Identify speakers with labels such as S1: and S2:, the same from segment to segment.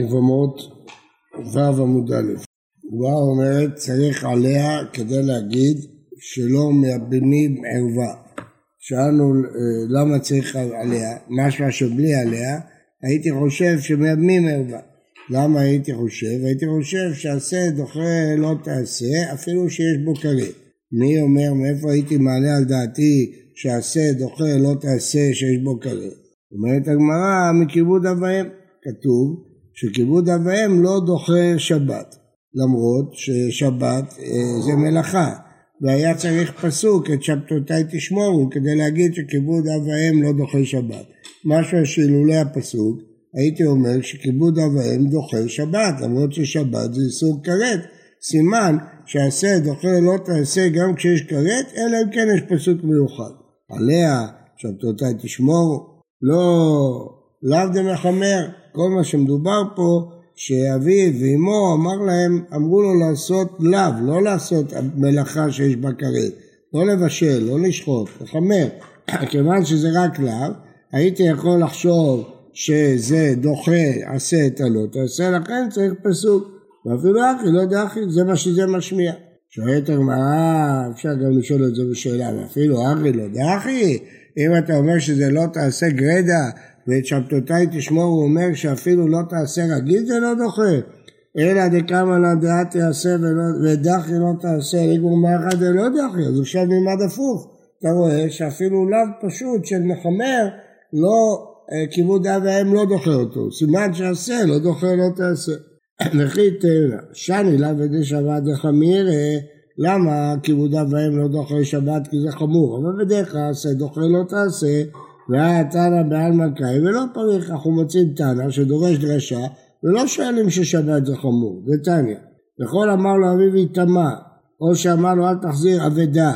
S1: יבמות ו' עמוד א'. הגמרא אומרת צריך עליה כדי להגיד שלא מייבמים ערווה. שאלנו אה, למה צריך עליה, משמע שבלי עליה הייתי חושב שמייבמים ערווה. למה הייתי חושב? הייתי חושב שעשה דוחה לא תעשה אפילו שיש בו כרת. מי אומר מאיפה הייתי מעלה על דעתי שעשה דוחה לא תעשה שיש בו כרת? אומרת הגמרא מכיבוד אביהם. כתוב שכיבוד אביהם לא דוחה שבת, למרות ששבת אה, זה מלאכה, והיה צריך פסוק את שבתותיי תשמורו כדי להגיד שכיבוד אביהם לא דוחה שבת. משהו שאילולא הפסוק הייתי אומר שכיבוד אביהם דוחה שבת, למרות ששבת זה איסור כרת, סימן שעשה דוחה לא תעשה גם כשיש כרת, אלא אם כן יש פסוק מיוחד. עליה שבתותיי תשמורו, לא, לאו דמחמר, כל מה שמדובר פה, שאביו ואמו אמר להם, אמרו לו לעשות לאו, לא לעשות מלאכה שיש בה כרת, לא לבשל, לא לשחוט, לחמר. כיוון שזה רק לאו, הייתי יכול לחשוב שזה דוחה עשה את הלא תעשה, לכן צריך פסוק. ואפילו אחי לא דחי, זה מה שזה משמיע. שואלת הגמרא, אפשר גם לשאול את זה בשאלה, ואפילו אחי לא דחי, אם אתה אומר שזה לא תעשה גרדה, ואת שבתותיי תשמור, הוא אומר שאפילו לא תעשה רגיל זה לא דוחה. אלא דקמא לה דעת תעשה ודחי לא תעשה, לגמור מאחד דלא דחי, אז עכשיו נלמד הפוך. אתה רואה שאפילו לאו פשוט של מחמר, לא, אה, כיבוד אב ואם לא דוחה אותו. סימן שעשה, לא דוחה לא תעשה. וכי תאנה, שני לאו ודשבת שבת דחמירה, למה כיבוד אב ואם לא דוחה שבת? כי זה חמור. אבל בדרך כלל עשה דוחה לא תעשה. והיה תנא בעלמא קאי ולא פריך, אנחנו מוצאים תנא שדורש דרשה ולא שואלים ששבת זה חמור, זה תניא. יכול אמר לו אביו יטמע, או שאמר לו אל תחזיר אבדה,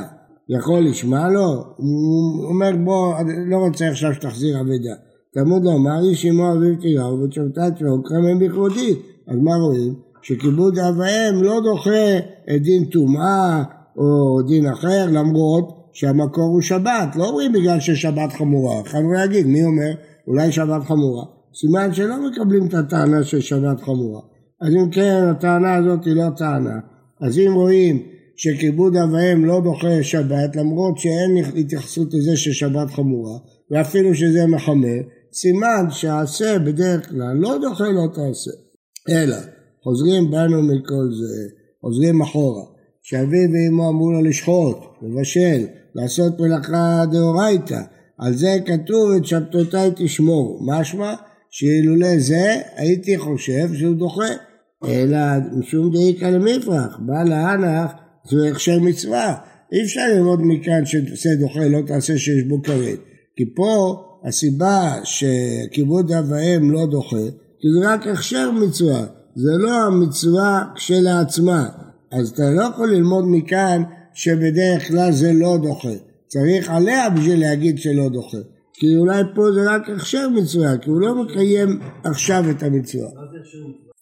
S1: יכול לשמע לו? הוא אומר בוא, אני לא רוצה עכשיו שתחזיר אבדה. תלמוד לומר איש אמו אביו תיראו ותשבתת לו קרמם בכבודי. אז מה רואים? שכיבוד אב ואם לא דוחה את דין טומאה או דין אחר למרות שהמקור הוא שבת, לא אומרים בגלל ששבת חמורה, יכולנו להגיד, מי אומר? אולי שבת חמורה. סימן שלא מקבלים את הטענה של שבת חמורה. אז אם כן, הטענה הזאת היא לא טענה. אז אם רואים שכיבוד אב ואם לא דוחה שבת, למרות שאין התייחסות לזה ששבת חמורה, ואפילו שזה מחמר, סימן שעשה בדרך כלל לא דוחה לא תעשה. אלא, חוזרים בנו מכל זה, חוזרים אחורה. שאביו ואמו אמרו לו לשחוט, לבשל, לעשות מלאכה דאורייתא. על זה כתוב את שבתותיי תשמור. משמע שאילולא זה הייתי חושב שהוא דוחה. אלא משום דאיקא למפרח, בא להנח זה הכשר מצווה. אי אפשר ללמוד מכאן שעושה דוחה לא תעשה שיש בו כרת. כי פה הסיבה שכיבוד אב ואם לא דוחה, כי זה רק הכשר מצווה, זה לא המצווה כשלעצמה. אז אתה לא יכול ללמוד מכאן שבדרך כלל זה לא דוחה. צריך עליה בשביל להגיד שלא דוחה. כי אולי פה זה רק הכשר מצווה, כי הוא לא מקיים עכשיו את המצווה.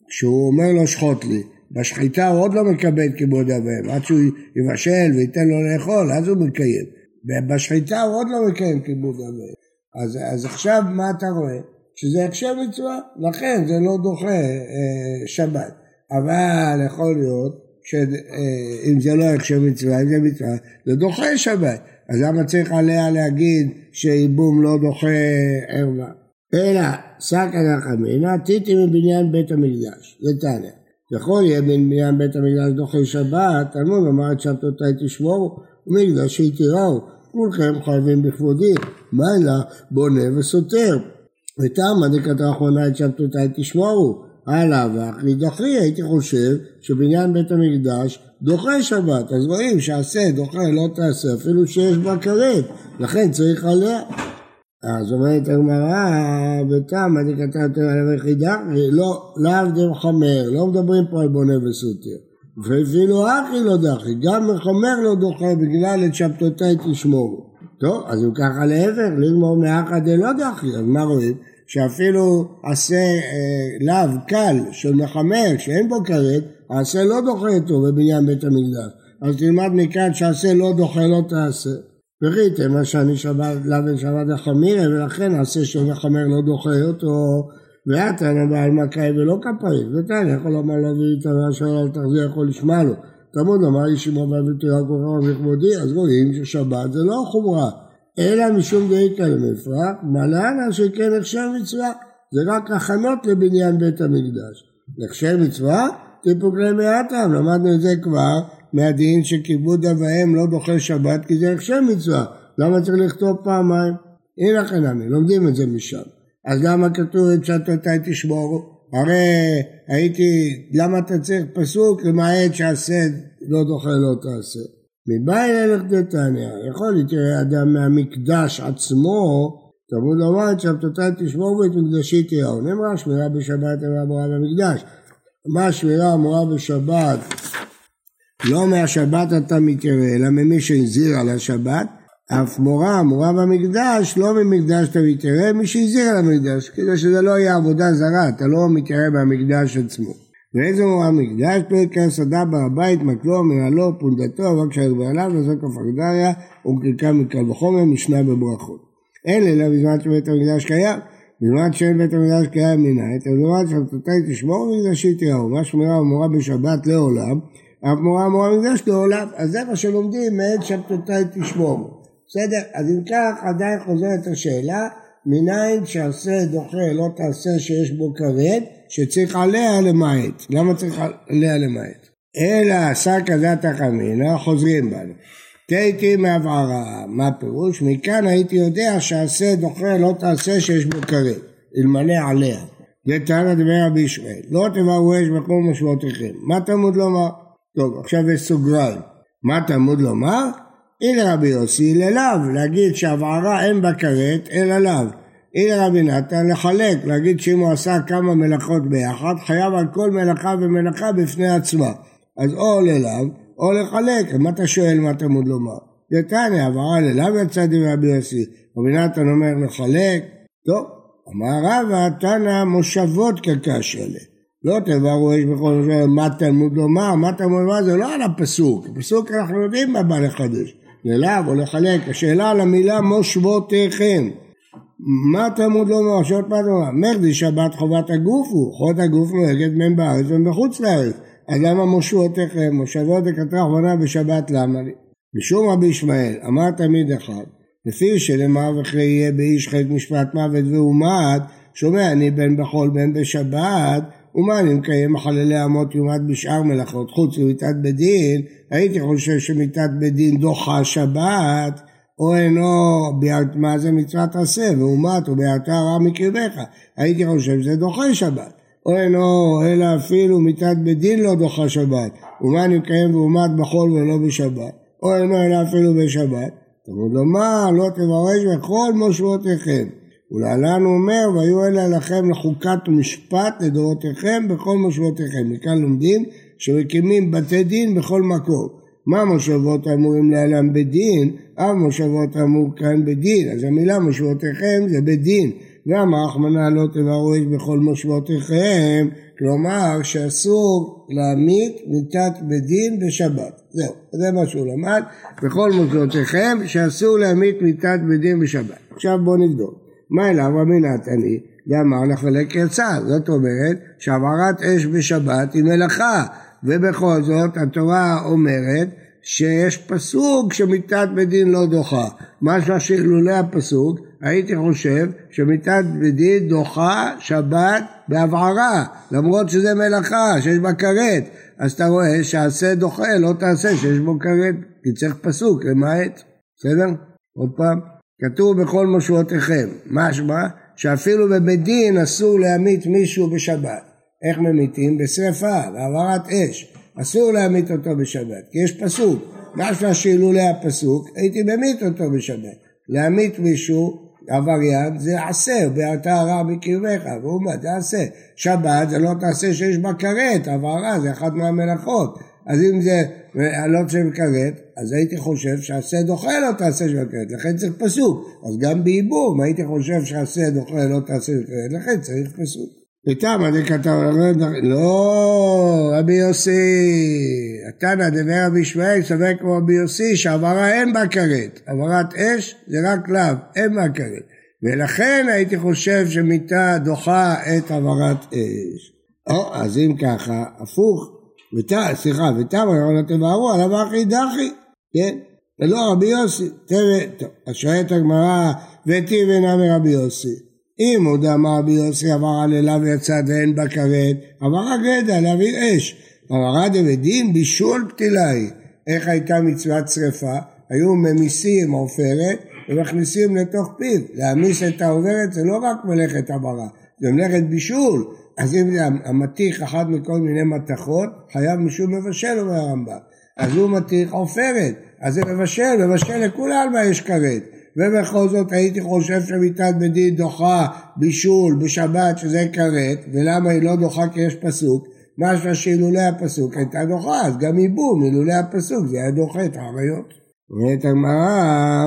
S1: כשהוא אומר לו שחוט לי, בשחיטה הוא עוד לא מקבל כיבוד אביהם, עד שהוא יבשל וייתן לו לאכול, אז הוא מקיים. ובשחיטה הוא עוד לא מקיים כיבוד אביהם. אז, אז עכשיו מה אתה רואה? שזה הכשר מצווה, לכן זה לא דוחה אה, שבת. אבל יכול להיות שאם זה לא הכשר מצווה, אם זה מצווה, זה דוחה שבת. אז למה צריך עליה להגיד שייבום לא דוחה ערווה? אלא סקא נחמינא טיטי מבניין בית המקדש, זה תניא. יכול יהיה בניין בית המקדש דוחה שבת, תלמוד אמר את שבתותיי תשמורו, ומקדש שיתיראו, כולכם חייבים בכבודי, מה אלא בונה וסותר. ותמה דקתא אחרונה את שבתותיי תשמורו, הלאה ואחי דחי, הייתי חושב שבניין בית המקדש דוחה שבת, אז רואים שעשה דוחה לא תעשה אפילו שיש בה כרת, לכן צריך עליה. אז אומרת הגמרא, בתם אני כתבתי עליו יחידה, לא, לאו דמחמר, לא מדברים פה על בונה וסותר. ואפילו אחי לא דחי, גם מחמר לא דוחה בגלל את שבתותיי תשמורו. טוב, אז אם ככה לעבר, לגמור מאחא דלא דחי, אז מה רואים? שאפילו עשה אה, לאו קל של מחמר שאין בו כרת, העשה לא דוחה אותו בבניין בית המקדש. אז תלמד מכאן שעשה לא דוחה לא תעשה. וראיתם מה שאני שבת לאו ושבת החמירה ולכן עשה של מחמר לא דוחה אותו ועתנא בעל מקאי ולא כפרי, ותנא יכול לומר להביא את הרשע על תחזיר יכול לשמע לו. תמוד אמר לי בן ותורה כוכב לכבודי, אז רואים ששבת זה לא חומרה, אלא משום דאיקה למפרח, מלאנה שכן נחשב מצווה, זה רק הכנות לבניין בית המקדש. נחשב מצווה, להם מעטם, למדנו את זה כבר מהדין שכיבוד אב ואם לא דוחה שבת כי זה נחשב מצווה, למה צריך לכתוב פעמיים? הנה אני, לומדים את זה משם. אז למה כתוב את שאתה תשמורו? הרי הייתי, למה אתה צריך פסוק למעט שעשה לא דוחה לא תעשה? מבית אלך דתניא, יכול להתראה אדם מהמקדש עצמו, תלמוד לומר שבתותי תשמור ואת מקדשי תיראו. נאמרה שמירה בשבת אינה אמורה במקדש. מה שמירה אמורה בשבת? לא מהשבת אתה מתיירא, אלא ממי שהזהיר על השבת. אף מורה אמורה במקדש, לא ממקדש אתה מתיירא, מי שהזהיר על המקדש, כדי שזה לא יהיה עבודה זרה, אתה לא מתיירא במקדש עצמו. ואיזה מורה מקדש? פרק הסדה בר הבית, מקלו, מרעלו, פונדתו, אבק שער בעליו, וזו כפרדריה, וקרקע מקל וחומר, משנה בברכות. אין אלא בזמן שבית המקדש קיים, בזמן שאין בית המקדש קיים מנהל, בזמן שבתותי תשמור ומקדשי תראו, מה שמירה ומורה בשבת לעולם, אף מורה אמורה מקדש לעולם, אז זה מה שלומדים מעת שבתותי תשמור. בסדר? אז אם כך עדיין חוזרת השאלה, מניין שעשה דוחה לא תעשה שיש בו כרת, שצריך עליה למעט. למה צריך עליה למעט? אלא עשה כדת החמינא, חוזרים בנו. תהייתי מהבערה, מה הפירוש? מכאן הייתי יודע שעשה דוחה לא תעשה שיש בו כרת, אלמלא עליה. וטענה דבר רבי ישמעאל, לא תבערו אש בכל משמעותיכם. מה תלמוד לומר? טוב, עכשיו יש סוגריים. מה תלמוד לומר? הנה רבי יוסי ללאו, להגיד שהבערה אין בה כרת, אלא לאו. הנה רבי נתן לחלק, להגיד שאם הוא עשה כמה מלאכות ביחד, חייב על כל מלאכה ומלאכה בפני עצמה. אז או ללאו, או לחלק. מה אתה שואל מה תלמוד לומר? דתניא, הבהרה ללאו יצא דברי רבי יוסי. רבי נתן אומר לחלק, טוב, אמר רבא, תנא מושבות כקשלה. לא תברו אש בכל משל, מה תלמוד לומר, מה תלמוד לומר, זה לא על הפסוק, הפסוק אנחנו יודעים מה בא לחדש. ללאו או לחלק, השאלה על המילה מושבותיכם. מה תלמוד לומר? שעות מה תלמוד? מרדי שבת חובת הגוף הוא, חובת הגוף נוהגת בין בארץ ובין בחוץ לארץ. אז למה מושבותיכם? מושבות וכתרה אחרונה בשבת למה לי? משום רבי ישמעאל, אמר תמיד אחד, לפי שלמה וכלי יהיה באיש חטא משפט מוות והומת, שומע אני בין בחול בין בשבת, ומה אני מקיים מחללי אמות יומת בשאר מלאכות חוץ ממיתת בדין, הייתי חושב שמיתת בדין דוחה שבת, או אינו, מה זה מצוות עשה, ואומת או ביארת רע מקרבך, הייתי חושב שזה דוחה שבת. או אינו, אלא אפילו מיתת בדין לא דוחה שבת, ומה אני מקיים ואומת בחול ולא בשבת, או אינו אלא אפילו בשבת, תמוד לומר לא תברש בכל מושבותיכם. ולהלן הוא אומר, והיו אלה לכם לחוקת ומשפט לדורותיכם בכל מושבותיכם. מכאן לומדים שמקימים בתי דין בכל מקום. מה מושבות אמורים להלן בדין? אף מושבות אמור כאן בדין. אז המילה מושבותיכם זה בדין. ואמר רחמנא לא תברו איש בכל מושבותיכם, כלומר שאסור להמית מיתת בדין בשבת. זהו, זה מה שהוא למד, בכל מושבותיכם שאסור להמית מיתת בדין בשבת. עכשיו בואו נבדוק. מה אליו רבי נתני? ואמר לחלק יצא, זאת אומרת שהעברת אש בשבת היא מלאכה, ובכל זאת התורה אומרת שיש פסוק שמיתת בדין לא דוחה. משמע שאילולא הפסוק הייתי חושב שמיתת בדין דוחה שבת בהבערה, למרות שזה מלאכה, שיש בה כרת. אז אתה רואה שעשה דוחה, לא תעשה שיש בו כרת, כי צריך פסוק למעט. בסדר? עוד פעם. כתוב בכל משמעותיכם, משמע שאפילו בבית דין אסור להמית מישהו בשבת. איך ממיתים? בשרפה, בהעברת אש. אסור להמית אותו בשבת, כי יש פסוק. משמע שאילולא הפסוק, הייתי ממית אותו בשבת. להמית מישהו, עבריין, זה עשה, ואתה הרע מה, זה עשה. שבת זה לא תעשה שיש בה כרת, עברה זה אחת מהמלאכות. אז אם זה לא צריך כרת, אז הייתי חושב שעשה דוחה לא תעשה של כרת, לכן צריך פסוק. אז גם בייבום הייתי חושב שעשה דוחה לא תעשה של כרת, לכן צריך פסוק. ותמה דכתב, לא, רבי יוסי, התנא דבר רבי ישמעאל, סבר כמו רבי יוסי, שהעברה אין בה כרת, העברת אש זה רק לאו, אין בה כרת. ולכן הייתי חושב שמיתה דוחה את העברת אש. או, אז אם ככה, הפוך, ותר, סליחה, ותמה ירון תבערו עליו אחי דחי, כן? ולא רבי יוסי, תראה, טוב, אז שואלת הגמרא, וטיב אינה מרבי יוסי. אם הוא דאמר רבי יוסי עבר על אליו ואין בה כרת, עבר הגדה להביא אש. אמרה דבדין בישול פתילה היא. איך הייתה מצוות שרפה? היו ממיסים עופרת ומכניסים לתוך פיו. להעמיס את העוברת זה לא רק מלאכת המרה, זה מלאכת בישול. אז אם זה המתיך אחד מכל מיני מתכות, חייב משום מבשל, אומר הרמב"ם. אז הוא מתיך עופרת, אז זה מבשל, מבשל לכולי עלמא יש כרת. ובכל זאת הייתי חושב שמיתת בית דין דוחה בישול בשבת שזה כרת, ולמה היא לא דוחה כי יש פסוק? משמע שאילולא הפסוק הייתה דוחה, אז גם ייבום אילולא הפסוק זה היה דוחה את העריות. אומרת הגמרא,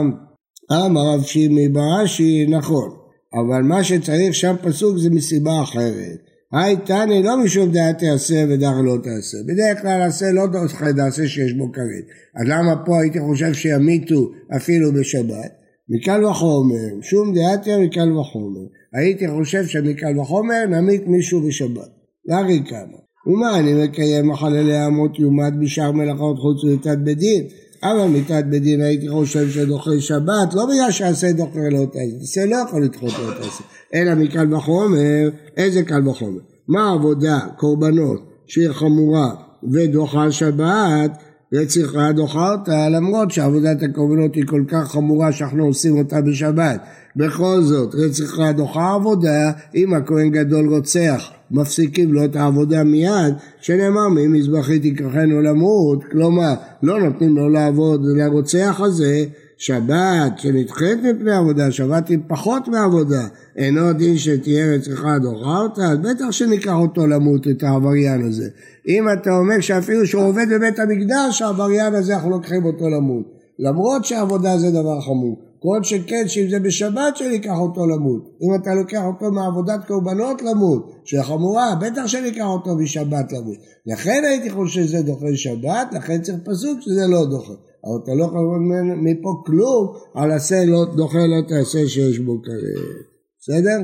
S1: אמר רב שימי ברש"י, נכון, אבל מה שצריך שם פסוק זה מסיבה אחרת. היי תני לא משום דעת תעשה ודעת לא תעשה. בדרך כלל עשה לא דעשה שיש בו כרת. אז למה פה הייתי חושב שימיתו אפילו בשבת? מקל וחומר, שום דעתיה מקל וחומר. הייתי חושב שמקל וחומר נמית מישהו בשבת. לארי כמה. ומה אני מקיים מחללי אמות יומת בשאר מלאכות חוץ ממיתת בית דין? אבל מיתת בית דין הייתי חושב שדוחה שבת, לא בגלל שעשה דוחה לא תעשה, עשה לא יכול לדחות לא תעשה, אלא מקל וחומר, איזה קל וחומר? מה עבודה, קורבנות, שהיא חמורה ודוחה שבת, וצריכה דוחה אותה למרות שעבודת הקורבנות היא כל כך חמורה שאנחנו עושים אותה בשבת. בכל זאת, רציחה דוחה עבודה אם הכהן גדול רוצח מפסיקים לו את העבודה מיד, שנאמר ממזבחי תיקחנו למות, כלומר לא נותנים לו לעבוד לרוצח הזה, שבת שנדחית מפני עבודה, שבת היא פחות מעבודה, אינו דין שתהיה רציחה דוחה אותה, אז בטח שניקח אותו למות את העבריין הזה. אם אתה אומר שאפילו שהוא עובד בבית המקדש, העבריין הזה אנחנו לוקחים אותו למות. למרות שעבודה זה דבר חמור. כל שכן שאם זה בשבת שניקח אותו למות. אם אתה לוקח אותו מעבודת קורבנות למות, שחמורה, בטח שניקח אותו בשבת למות. לכן הייתי חושב שזה דוחה שבת, לכן צריך פסוק שזה לא דוחה. אבל אתה לא יכול ללמוד מפה כלום על עשה לא דוחה לא תעשה שיש בו כרת. בסדר?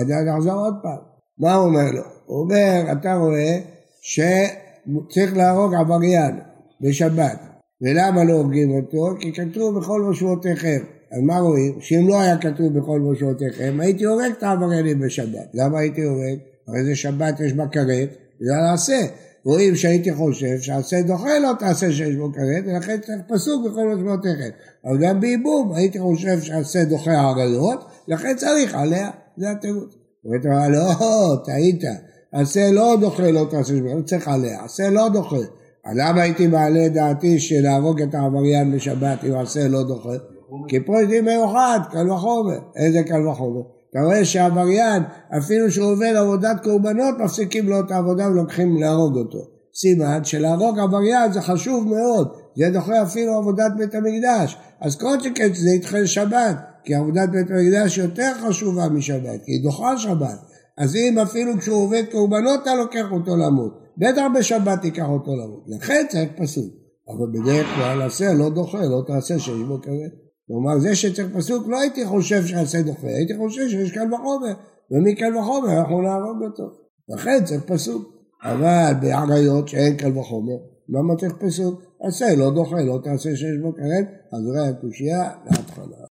S1: אז נחזור עוד פעם. מה הוא אומר לו? הוא אומר, אתה רואה שצריך להרוג עבריין בשבת. ולמה לא הורגים אותו? כי כתוב בכל משמעותיכם. אז מה רואים? שאם לא היה כתוב בכל משמעותיכם, הייתי הורג את העבריינים בשבת. למה הייתי הורג? הרי זה שבת יש בה כרת, זה נעשה. רואים שהייתי חושב שעשה דוחה לא תעשה שיש בו כרת, ולכן צריך פסוק בכל משמעותיכם. אבל גם בייבום הייתי חושב שעשה דוחה עריות, לכן צריך עליה, זה התירוץ. אומרת לו, לא, טעית, עשה לא דוחה לא תעשה שיש בו, צריך עליה, עשה לא דוחה. למה הייתי מעלה דעתי שלהרוג את העבריין בשבת אם עשה לא דוחה? כי פה יש דין מיוחד, קל וחומר. איזה קל וחומר? אתה רואה שהעבריין, אפילו שהוא עובד עבודת קורבנות, מפסיקים לו את העבודה ולוקחים להרוג אותו. סימן שלהרוג עבריין זה חשוב מאוד, זה דוחה אפילו עבודת בית המקדש. אז כל שכן שזה ידחה שבת, כי עבודת בית המקדש יותר חשובה משבת, כי היא דוחה שבת. אז אם אפילו כשהוא עובד קורבנות אתה לוקח אותו למות, בטח בשבת תיקח אותו למות. לכן צריך פסוק. אבל בדרך כלל עשה לא דוחה, לא תעשה שיש בו כרת. כלומר זה שצריך פסוק לא הייתי חושב שעשה דוחה, הייתי חושב שיש קל וחומר, ומקל וחומר אנחנו נהרוג אותו. לכן צריך פסוק. אבל בעריות שאין קל וחומר, למה צריך פסוק? עשה לא דוחה, לא תעשה שיש בו כרת, אז ראה הקושייה להתחלה.